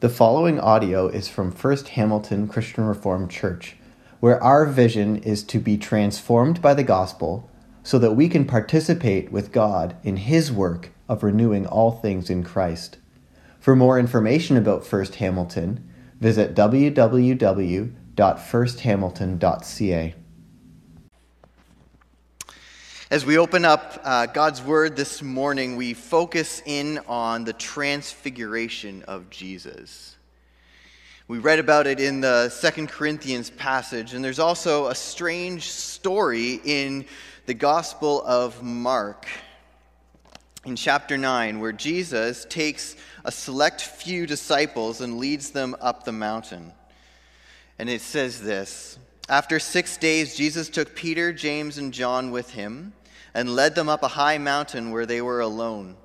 The following audio is from First Hamilton Christian Reformed Church, where our vision is to be transformed by the gospel so that we can participate with God in His work of renewing all things in Christ. For more information about First Hamilton, visit www.firsthamilton.ca. As we open up uh, God's Word this morning, we focus in on the transfiguration of Jesus. We read about it in the Second Corinthians passage, and there's also a strange story in the Gospel of Mark in chapter 9, where Jesus takes a select few disciples and leads them up the mountain. And it says this After six days, Jesus took Peter, James, and John with him and led them up a high mountain where they were alone.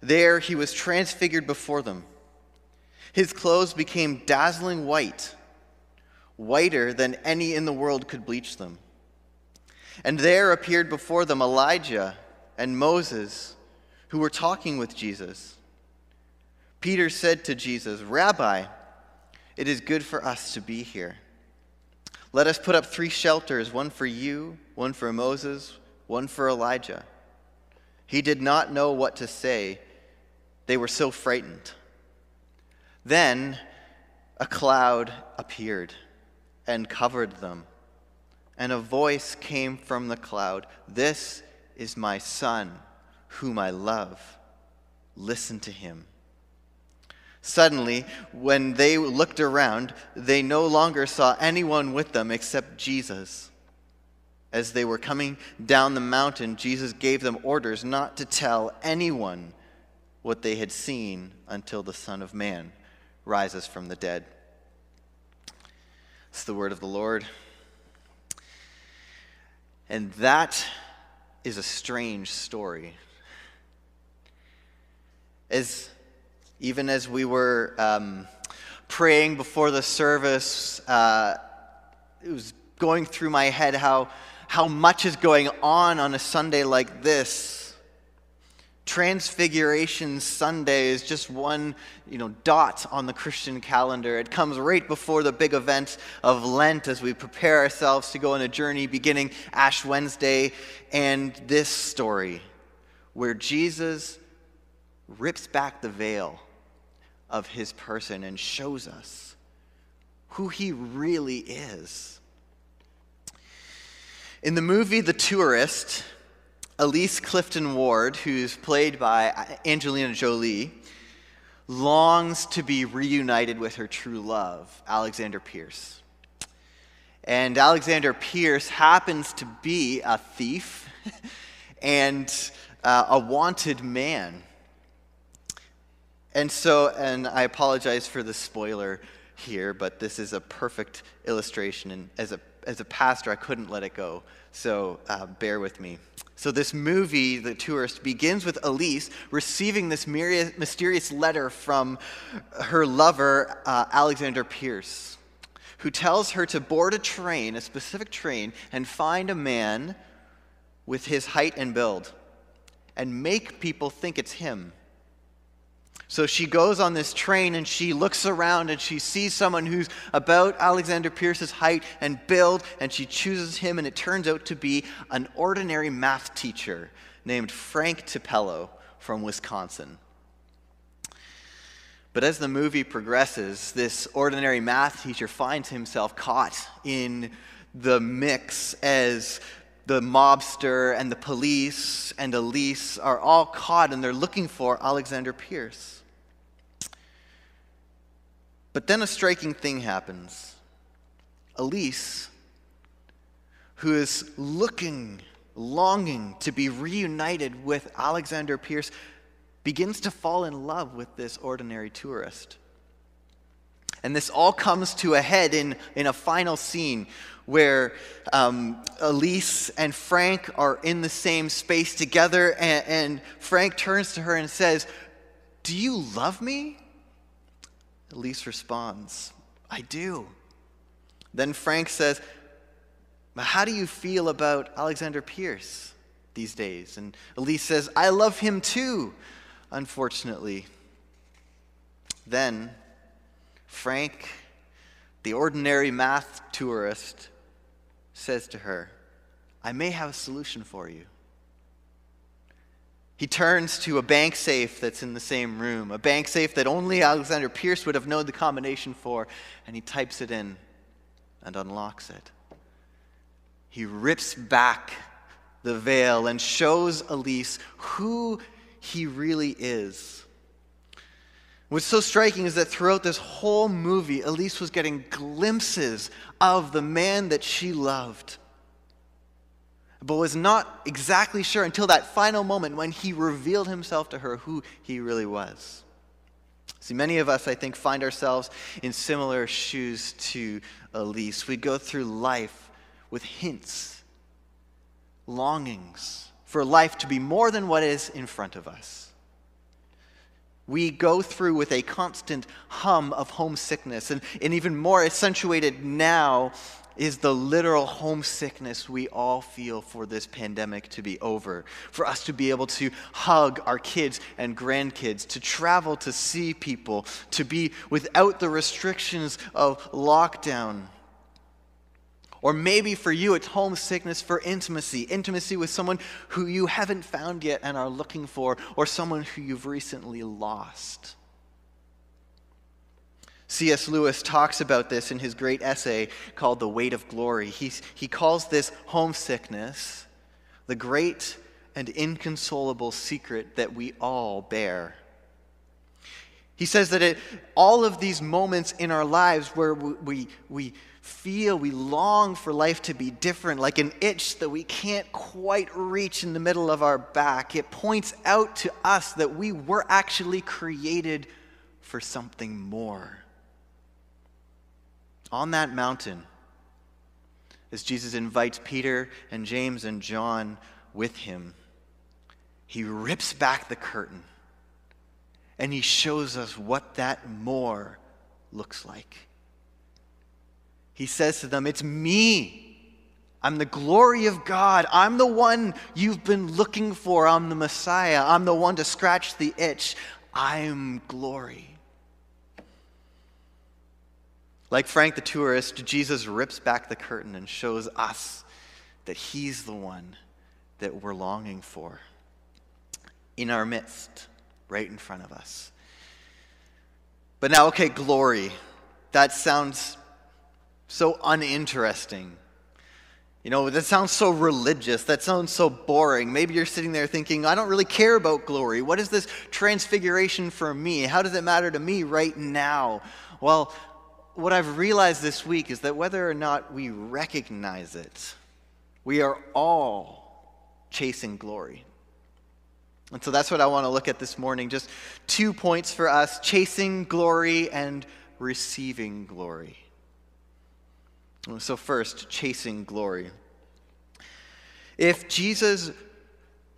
There he was transfigured before them. His clothes became dazzling white, whiter than any in the world could bleach them. And there appeared before them Elijah and Moses, who were talking with Jesus. Peter said to Jesus, Rabbi, it is good for us to be here. Let us put up three shelters one for you, one for Moses one for Elijah. He did not know what to say. They were so frightened. Then a cloud appeared and covered them. And a voice came from the cloud This is my son, whom I love. Listen to him. Suddenly, when they looked around, they no longer saw anyone with them except Jesus. As they were coming down the mountain, Jesus gave them orders not to tell anyone what they had seen until the Son of Man rises from the dead. It's the word of the Lord. And that is a strange story. As even as we were um, praying before the service, uh, it was going through my head how how much is going on on a Sunday like this. Transfiguration Sunday is just one, you know, dot on the Christian calendar. It comes right before the big event of Lent as we prepare ourselves to go on a journey beginning Ash Wednesday and this story where Jesus rips back the veil of his person and shows us who he really is. In the movie The Tourist, Elise Clifton Ward, who's played by Angelina Jolie, longs to be reunited with her true love, Alexander Pierce. And Alexander Pierce happens to be a thief and uh, a wanted man. And so, and I apologize for the spoiler here, but this is a perfect illustration. And as a as a pastor, I couldn't let it go. So uh, bear with me. So, this movie, The Tourist, begins with Elise receiving this mysterious letter from her lover, uh, Alexander Pierce, who tells her to board a train, a specific train, and find a man with his height and build and make people think it's him. So she goes on this train and she looks around and she sees someone who's about Alexander Pierce's height and build, and she chooses him, and it turns out to be an ordinary math teacher named Frank Tupelo from Wisconsin. But as the movie progresses, this ordinary math teacher finds himself caught in the mix as the mobster and the police and Elise are all caught and they're looking for Alexander Pierce. But then a striking thing happens. Elise, who is looking, longing to be reunited with Alexander Pierce, begins to fall in love with this ordinary tourist. And this all comes to a head in, in a final scene where um, Elise and Frank are in the same space together, and, and Frank turns to her and says, Do you love me? Elise responds, I do. Then Frank says, How do you feel about Alexander Pierce these days? And Elise says, I love him too, unfortunately. Then Frank, the ordinary math tourist, says to her, I may have a solution for you. He turns to a bank safe that's in the same room, a bank safe that only Alexander Pierce would have known the combination for, and he types it in and unlocks it. He rips back the veil and shows Elise who he really is. What's so striking is that throughout this whole movie, Elise was getting glimpses of the man that she loved but was not exactly sure until that final moment when he revealed himself to her who he really was. See, many of us, I think, find ourselves in similar shoes to Elise. We go through life with hints, longings for life to be more than what is in front of us. We go through with a constant hum of homesickness, and, and even more accentuated now is the literal homesickness we all feel for this pandemic to be over, for us to be able to hug our kids and grandkids, to travel to see people, to be without the restrictions of lockdown. Or maybe for you, it's homesickness for intimacy intimacy with someone who you haven't found yet and are looking for, or someone who you've recently lost. C.S. Lewis talks about this in his great essay called The Weight of Glory. He's, he calls this homesickness the great and inconsolable secret that we all bear. He says that it, all of these moments in our lives where we, we feel, we long for life to be different, like an itch that we can't quite reach in the middle of our back, it points out to us that we were actually created for something more on that mountain, as Jesus invites Peter and James and John with him, he rips back the curtain and he shows us what that more looks like. He says to them, It's me. I'm the glory of God. I'm the one you've been looking for. I'm the Messiah. I'm the one to scratch the itch. I'm glory. Like Frank the tourist, Jesus rips back the curtain and shows us that he's the one that we're longing for in our midst, right in front of us. But now, okay, glory. That sounds so uninteresting. You know, that sounds so religious. That sounds so boring. Maybe you're sitting there thinking, I don't really care about glory. What is this transfiguration for me? How does it matter to me right now? Well, what I've realized this week is that whether or not we recognize it, we are all chasing glory. And so that's what I want to look at this morning. Just two points for us chasing glory and receiving glory. So, first, chasing glory. If Jesus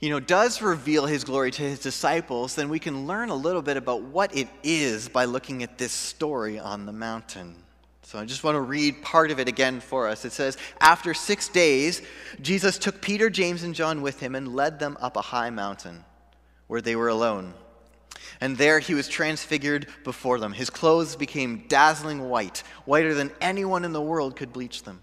you know, does reveal his glory to his disciples, then we can learn a little bit about what it is by looking at this story on the mountain. So I just want to read part of it again for us. It says, After six days, Jesus took Peter, James, and John with him and led them up a high mountain where they were alone. And there he was transfigured before them. His clothes became dazzling white, whiter than anyone in the world could bleach them.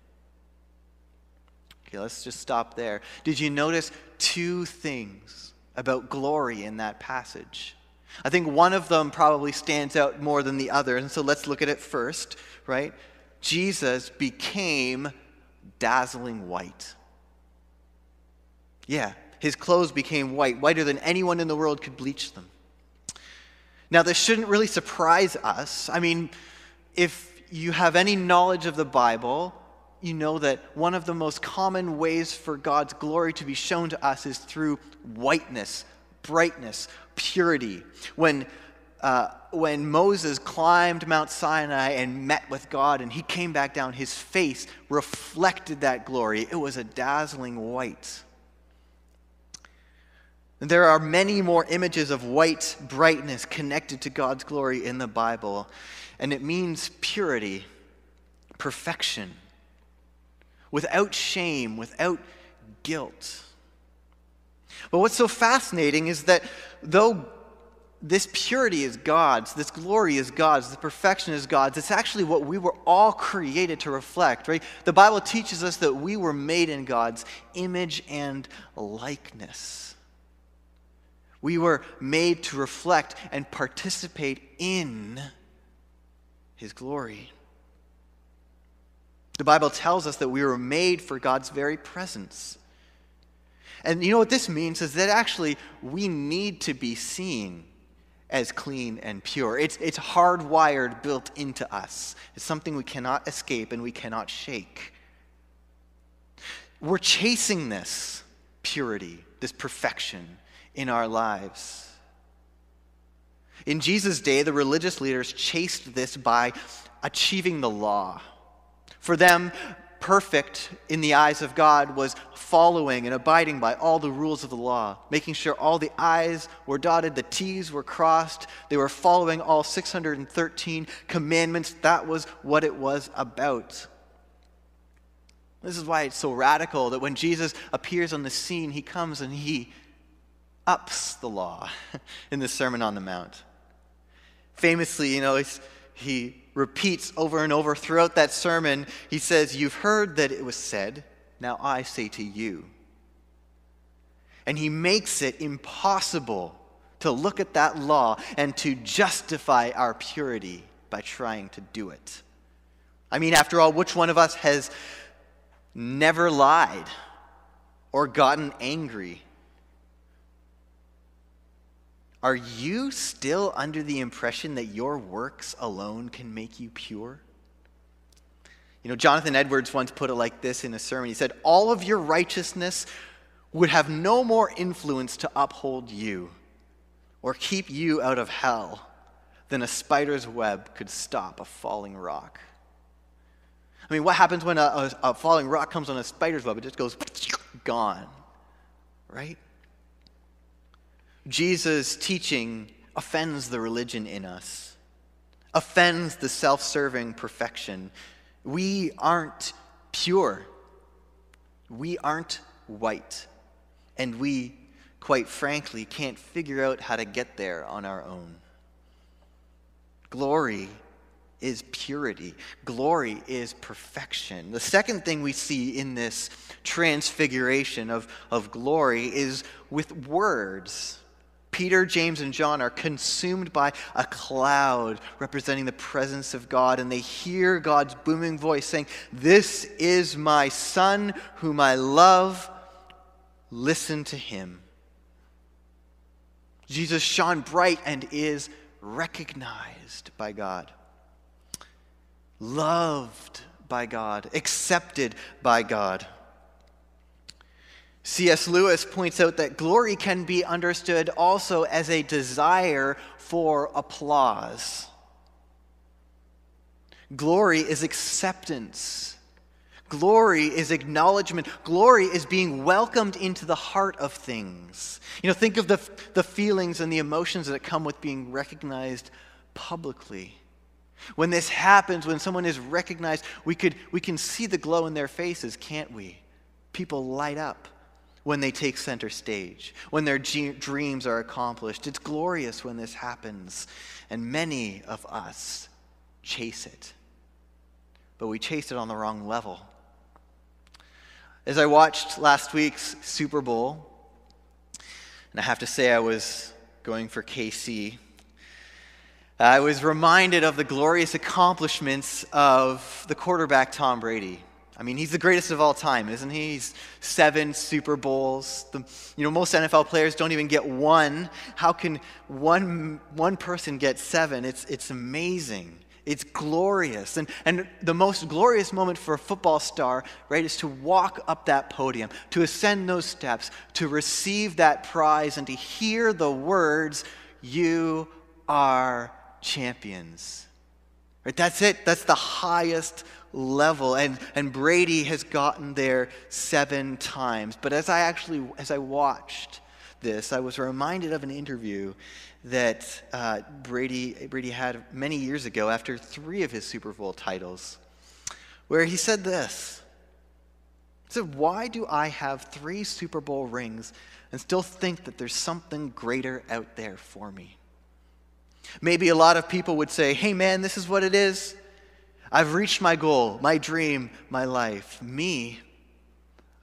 Okay, let's just stop there. Did you notice two things about glory in that passage? I think one of them probably stands out more than the other, and so let's look at it first, right? Jesus became dazzling white. Yeah, his clothes became white, whiter than anyone in the world could bleach them. Now, this shouldn't really surprise us. I mean, if you have any knowledge of the Bible, you know that one of the most common ways for God's glory to be shown to us is through whiteness, brightness, purity. When uh, when Moses climbed Mount Sinai and met with God and he came back down, his face reflected that glory. It was a dazzling white. There are many more images of white brightness connected to God's glory in the Bible, and it means purity, perfection, without shame, without guilt. But what's so fascinating is that though this purity is God's, this glory is God's, this perfection is God's. It's actually what we were all created to reflect, right? The Bible teaches us that we were made in God's image and likeness. We were made to reflect and participate in His glory. The Bible tells us that we were made for God's very presence. And you know what this means is that actually we need to be seen as clean and pure. It's, it's hardwired, built into us. It's something we cannot escape and we cannot shake. We're chasing this purity, this perfection in our lives. In Jesus' day, the religious leaders chased this by achieving the law. For them, perfect in the eyes of God was following and abiding by all the rules of the law, making sure all the I's were dotted, the T's were crossed. They were following all 613 commandments. That was what it was about. This is why it's so radical that when Jesus appears on the scene, he comes and he ups the law in the Sermon on the Mount. Famously, you know, he repeats over and over throughout that sermon, he says, You've heard that it was said, now I say to you. And he makes it impossible to look at that law and to justify our purity by trying to do it. I mean, after all, which one of us has never lied or gotten angry are you still under the impression that your works alone can make you pure? You know, Jonathan Edwards once put it like this in a sermon. He said, All of your righteousness would have no more influence to uphold you or keep you out of hell than a spider's web could stop a falling rock. I mean, what happens when a, a, a falling rock comes on a spider's web? It just goes gone, right? Jesus' teaching offends the religion in us, offends the self serving perfection. We aren't pure. We aren't white. And we, quite frankly, can't figure out how to get there on our own. Glory is purity. Glory is perfection. The second thing we see in this transfiguration of, of glory is with words. Peter, James, and John are consumed by a cloud representing the presence of God, and they hear God's booming voice saying, This is my Son whom I love. Listen to him. Jesus shone bright and is recognized by God, loved by God, accepted by God. C.S. Lewis points out that glory can be understood also as a desire for applause. Glory is acceptance. Glory is acknowledgement. Glory is being welcomed into the heart of things. You know, think of the, the feelings and the emotions that come with being recognized publicly. When this happens, when someone is recognized, we, could, we can see the glow in their faces, can't we? People light up when they take center stage, when their dreams are accomplished. It's glorious when this happens, and many of us chase it. But we chase it on the wrong level. As I watched last week's Super Bowl, and I have to say I was going for KC, I was reminded of the glorious accomplishments of the quarterback Tom Brady. I mean, he's the greatest of all time, isn't he? He's seven Super Bowls. The, you know, most NFL players don't even get one. How can one, one person get seven? It's, it's amazing. It's glorious. And, and the most glorious moment for a football star, right, is to walk up that podium, to ascend those steps, to receive that prize, and to hear the words, You are champions. Right? That's it. That's the highest level. And, and Brady has gotten there seven times. But as I actually, as I watched this, I was reminded of an interview that uh, Brady, Brady had many years ago after three of his Super Bowl titles, where he said this. He said, Why do I have three Super Bowl rings and still think that there's something greater out there for me? Maybe a lot of people would say, Hey man, this is what it is. I've reached my goal, my dream, my life. Me,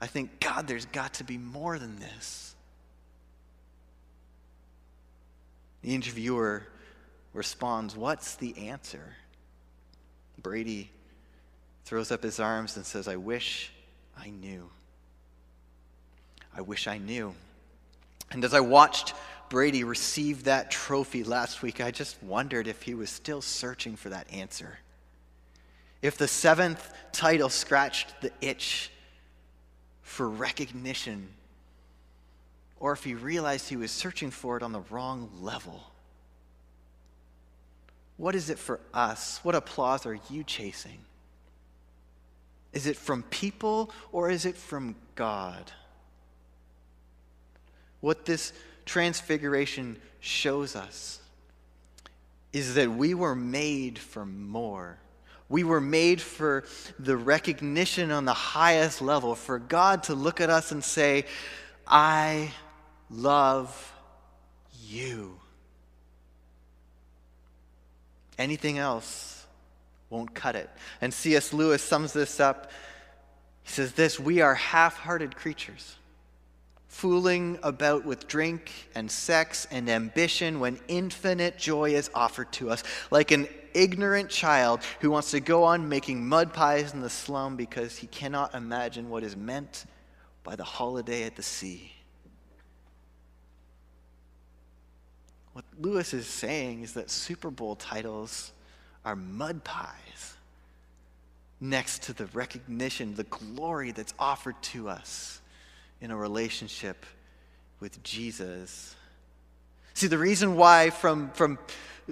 I think, God, there's got to be more than this. The interviewer responds, What's the answer? Brady throws up his arms and says, I wish I knew. I wish I knew. And as I watched Brady receive that trophy last week, I just wondered if he was still searching for that answer. If the seventh title scratched the itch for recognition, or if he realized he was searching for it on the wrong level. What is it for us? What applause are you chasing? Is it from people or is it from God? What this transfiguration shows us is that we were made for more. We were made for the recognition on the highest level, for God to look at us and say, I love you. Anything else won't cut it. And C.S. Lewis sums this up. He says this We are half hearted creatures fooling about with drink and sex and ambition when infinite joy is offered to us, like an ignorant child who wants to go on making mud pies in the slum because he cannot imagine what is meant by the holiday at the sea. What Lewis is saying is that Super Bowl titles are mud pies next to the recognition, the glory that's offered to us in a relationship with Jesus. See, the reason why from, from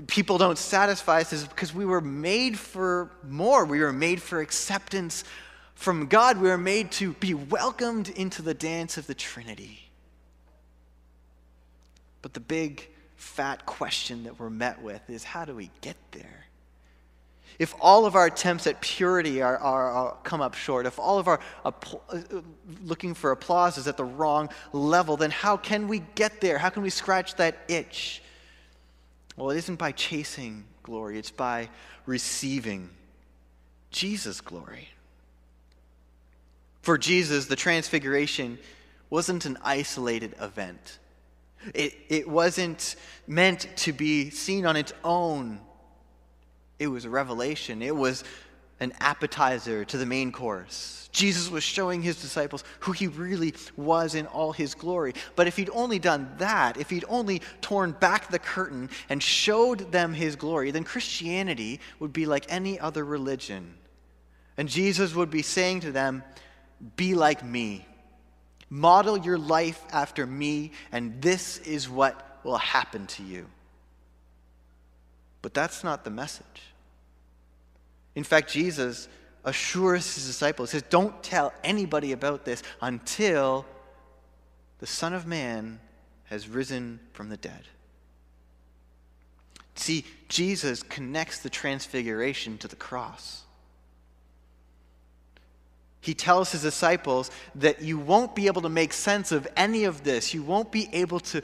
people don't satisfy us is because we were made for more. We were made for acceptance from God. We were made to be welcomed into the dance of the Trinity. But the big, fat question that we're met with is how do we get there? if all of our attempts at purity are, are, are come up short, if all of our uh, looking for applause is at the wrong level, then how can we get there? How can we scratch that itch? Well, it isn't by chasing glory, it's by receiving Jesus' glory. For Jesus, the transfiguration wasn't an isolated event. It, it wasn't meant to be seen on its own it was a revelation, it was an appetizer to the main course. Jesus was showing his disciples who he really was in all his glory. But if he'd only done that, if he'd only torn back the curtain and showed them his glory, then Christianity would be like any other religion. And Jesus would be saying to them, Be like me. Model your life after me, and this is what will happen to you. But that's not the message. In fact, Jesus assures his disciples, says, Don't tell anybody about this until the Son of Man has risen from the dead. See, Jesus connects the transfiguration to the cross. He tells his disciples that you won't be able to make sense of any of this. You won't be able to,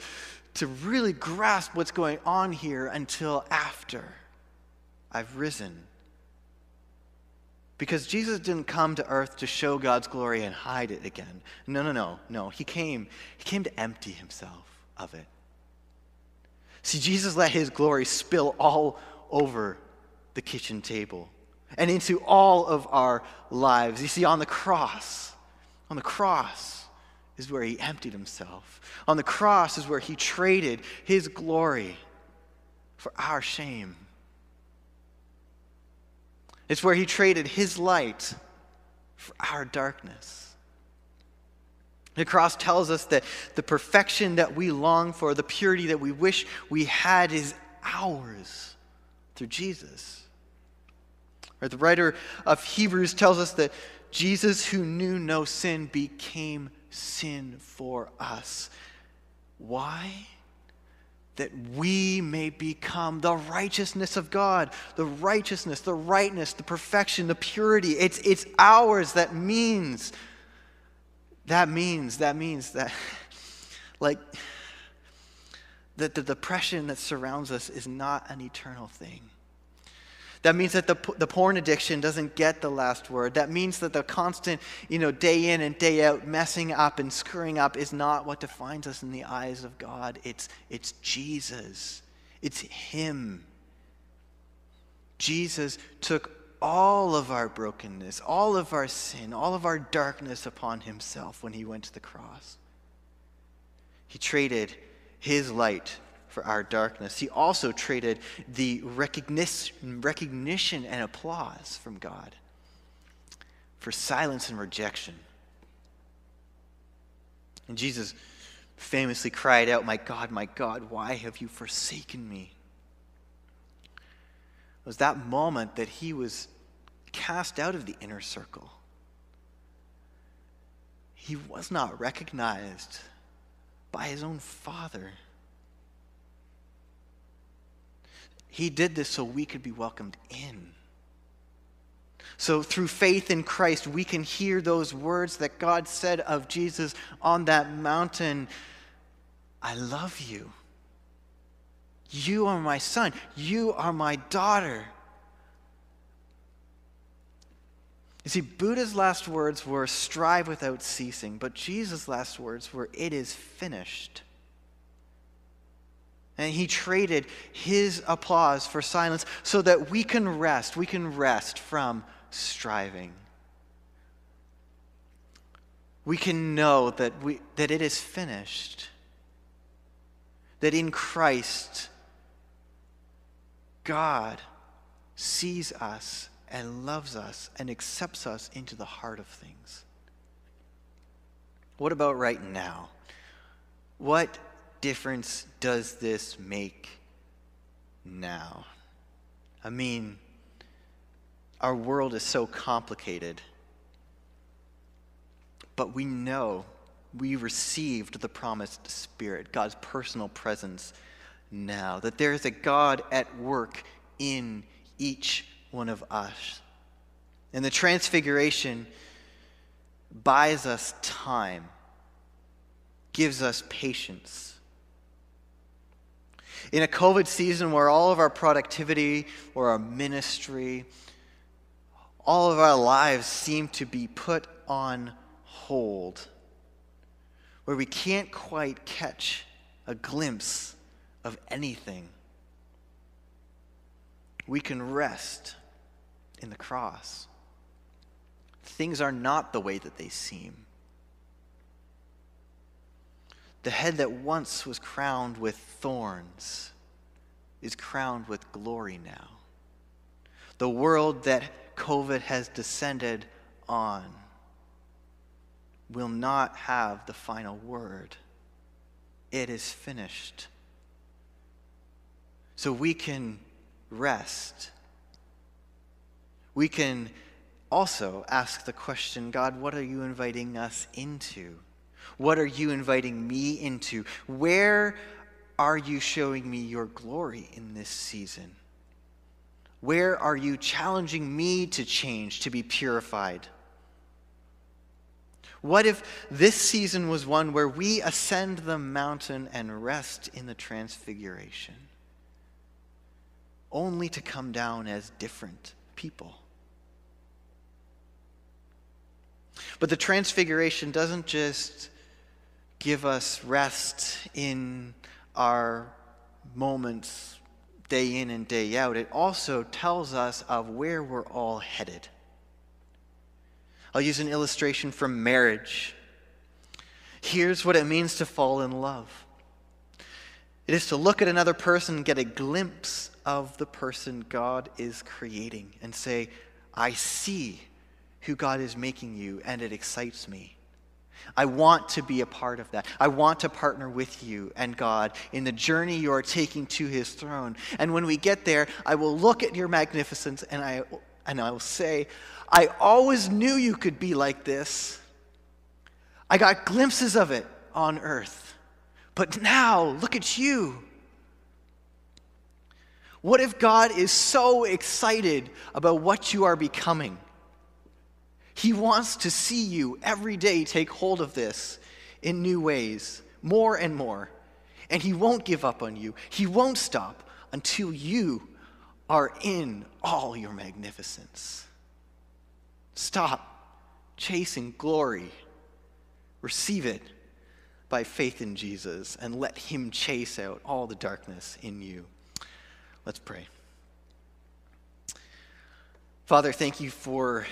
to really grasp what's going on here until after I've risen. Because Jesus didn't come to earth to show God's glory and hide it again. No, no, no, no. He came, he came to empty himself of it. See, Jesus let his glory spill all over the kitchen table and into all of our lives. You see, on the cross, on the cross is where he emptied himself. On the cross is where he traded his glory for our shame. It's where he traded his light for our darkness. The cross tells us that the perfection that we long for, the purity that we wish we had, is ours through Jesus. Or the writer of Hebrews tells us that Jesus, who knew no sin, became sin for us. Why? That we may become the righteousness of God, the righteousness, the rightness, the perfection, the purity. It's, it's ours. That means, that means, that means that, like, that the depression that surrounds us is not an eternal thing. That means that the, the porn addiction doesn't get the last word. That means that the constant, you know, day in and day out messing up and screwing up is not what defines us in the eyes of God. It's, it's Jesus, it's Him. Jesus took all of our brokenness, all of our sin, all of our darkness upon Himself when He went to the cross. He traded His light for our darkness. He also traded the recognition and applause from God for silence and rejection. And Jesus famously cried out, My God, my God, why have you forsaken me? It was that moment that he was cast out of the inner circle. He was not recognized by his own father. He did this so we could be welcomed in. So, through faith in Christ, we can hear those words that God said of Jesus on that mountain I love you. You are my son. You are my daughter. You see, Buddha's last words were strive without ceasing, but Jesus' last words were it is finished. And he traded his applause for silence so that we can rest. We can rest from striving. We can know that, we, that it is finished. That in Christ, God sees us and loves us and accepts us into the heart of things. What about right now? What difference does this make now? I mean, our world is so complicated, but we know we received the promised Spirit, God's personal presence now, that there is a God at work in each one of us. And the transfiguration buys us time, gives us patience in a COVID season where all of our productivity or our ministry, all of our lives seem to be put on hold, where we can't quite catch a glimpse of anything, we can rest in the cross. Things are not the way that they seem. The head that once was crowned with thorns is crowned with glory now. The world that COVID has descended on will not have the final word. It is finished. So we can rest. We can also ask the question God, what are you inviting us into? What are you inviting me into? Where are you showing me your glory in this season? Where are you challenging me to change, to be purified? What if this season was one where we ascend the mountain and rest in the transfiguration, only to come down as different people? But the transfiguration doesn't just give us rest in our moments day in and day out, it also tells us of where we're all headed. I'll use an illustration from marriage. Here's what it means to fall in love it is to look at another person and get a glimpse of the person God is creating and say, I see who God is making you, and it excites me. I want to be a part of that. I want to partner with you and God in the journey you are taking to his throne. And when we get there, I will look at your magnificence and I, and I will say, I always knew you could be like this. I got glimpses of it on earth. But now, look at you. What if God is so excited about what you are becoming? He wants to see you every day take hold of this in new ways, more and more. And He won't give up on you. He won't stop until you are in all your magnificence. Stop chasing glory. Receive it by faith in Jesus and let Him chase out all the darkness in you. Let's pray. Father, thank you for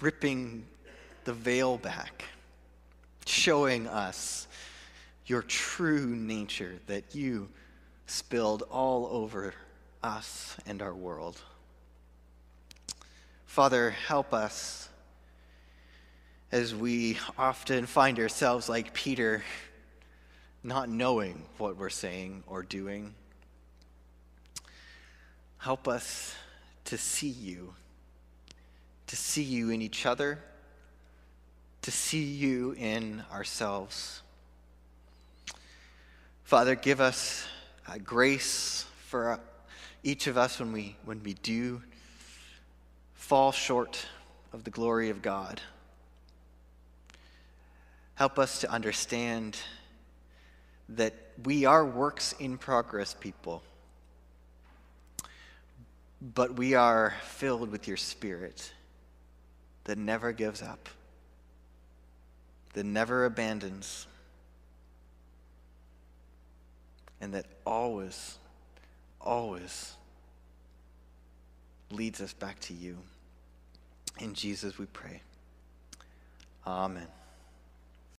ripping the veil back, showing us your true nature that you spilled all over us and our world. Father, help us as we often find ourselves like Peter, not knowing what we're saying or doing. Help us to see you to see you in each other, to see you in ourselves. Father, give us uh, grace for uh, each of us when we, when we do fall short of the glory of God. Help us to understand that we are works in progress people, but we are filled with your Spirit that never gives up, that never abandons, and that always, always leads us back to you. In Jesus we pray. Amen.